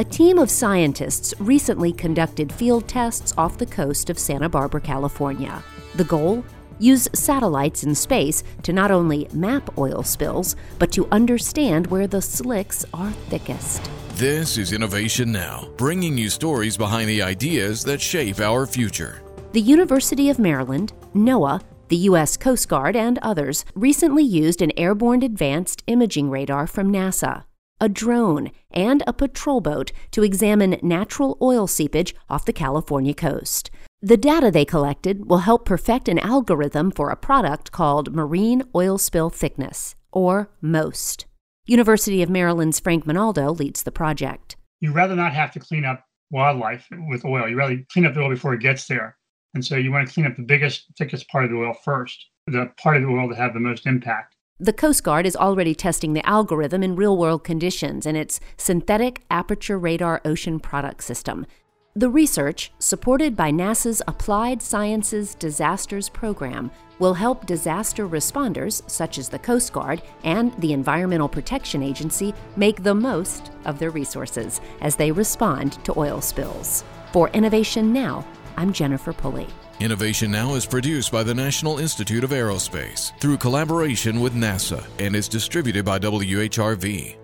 A team of scientists recently conducted field tests off the coast of Santa Barbara, California. The goal? Use satellites in space to not only map oil spills, but to understand where the slicks are thickest. This is Innovation Now, bringing you stories behind the ideas that shape our future. The University of Maryland, NOAA, the U.S. Coast Guard, and others recently used an airborne advanced imaging radar from NASA, a drone, and a patrol boat to examine natural oil seepage off the California coast. The data they collected will help perfect an algorithm for a product called marine oil spill thickness, or MOST. University of Maryland's Frank Monaldo leads the project. You'd rather not have to clean up wildlife with oil. You rather clean up the oil before it gets there. And so you want to clean up the biggest, thickest part of the oil first, the part of the oil that have the most impact. The Coast Guard is already testing the algorithm in real world conditions in its synthetic aperture radar ocean product system. The research, supported by NASA's Applied Sciences Disasters Program, will help disaster responders, such as the Coast Guard and the Environmental Protection Agency, make the most of their resources as they respond to oil spills. For Innovation Now, I'm Jennifer Pulley. Innovation Now is produced by the National Institute of Aerospace through collaboration with NASA and is distributed by WHRV.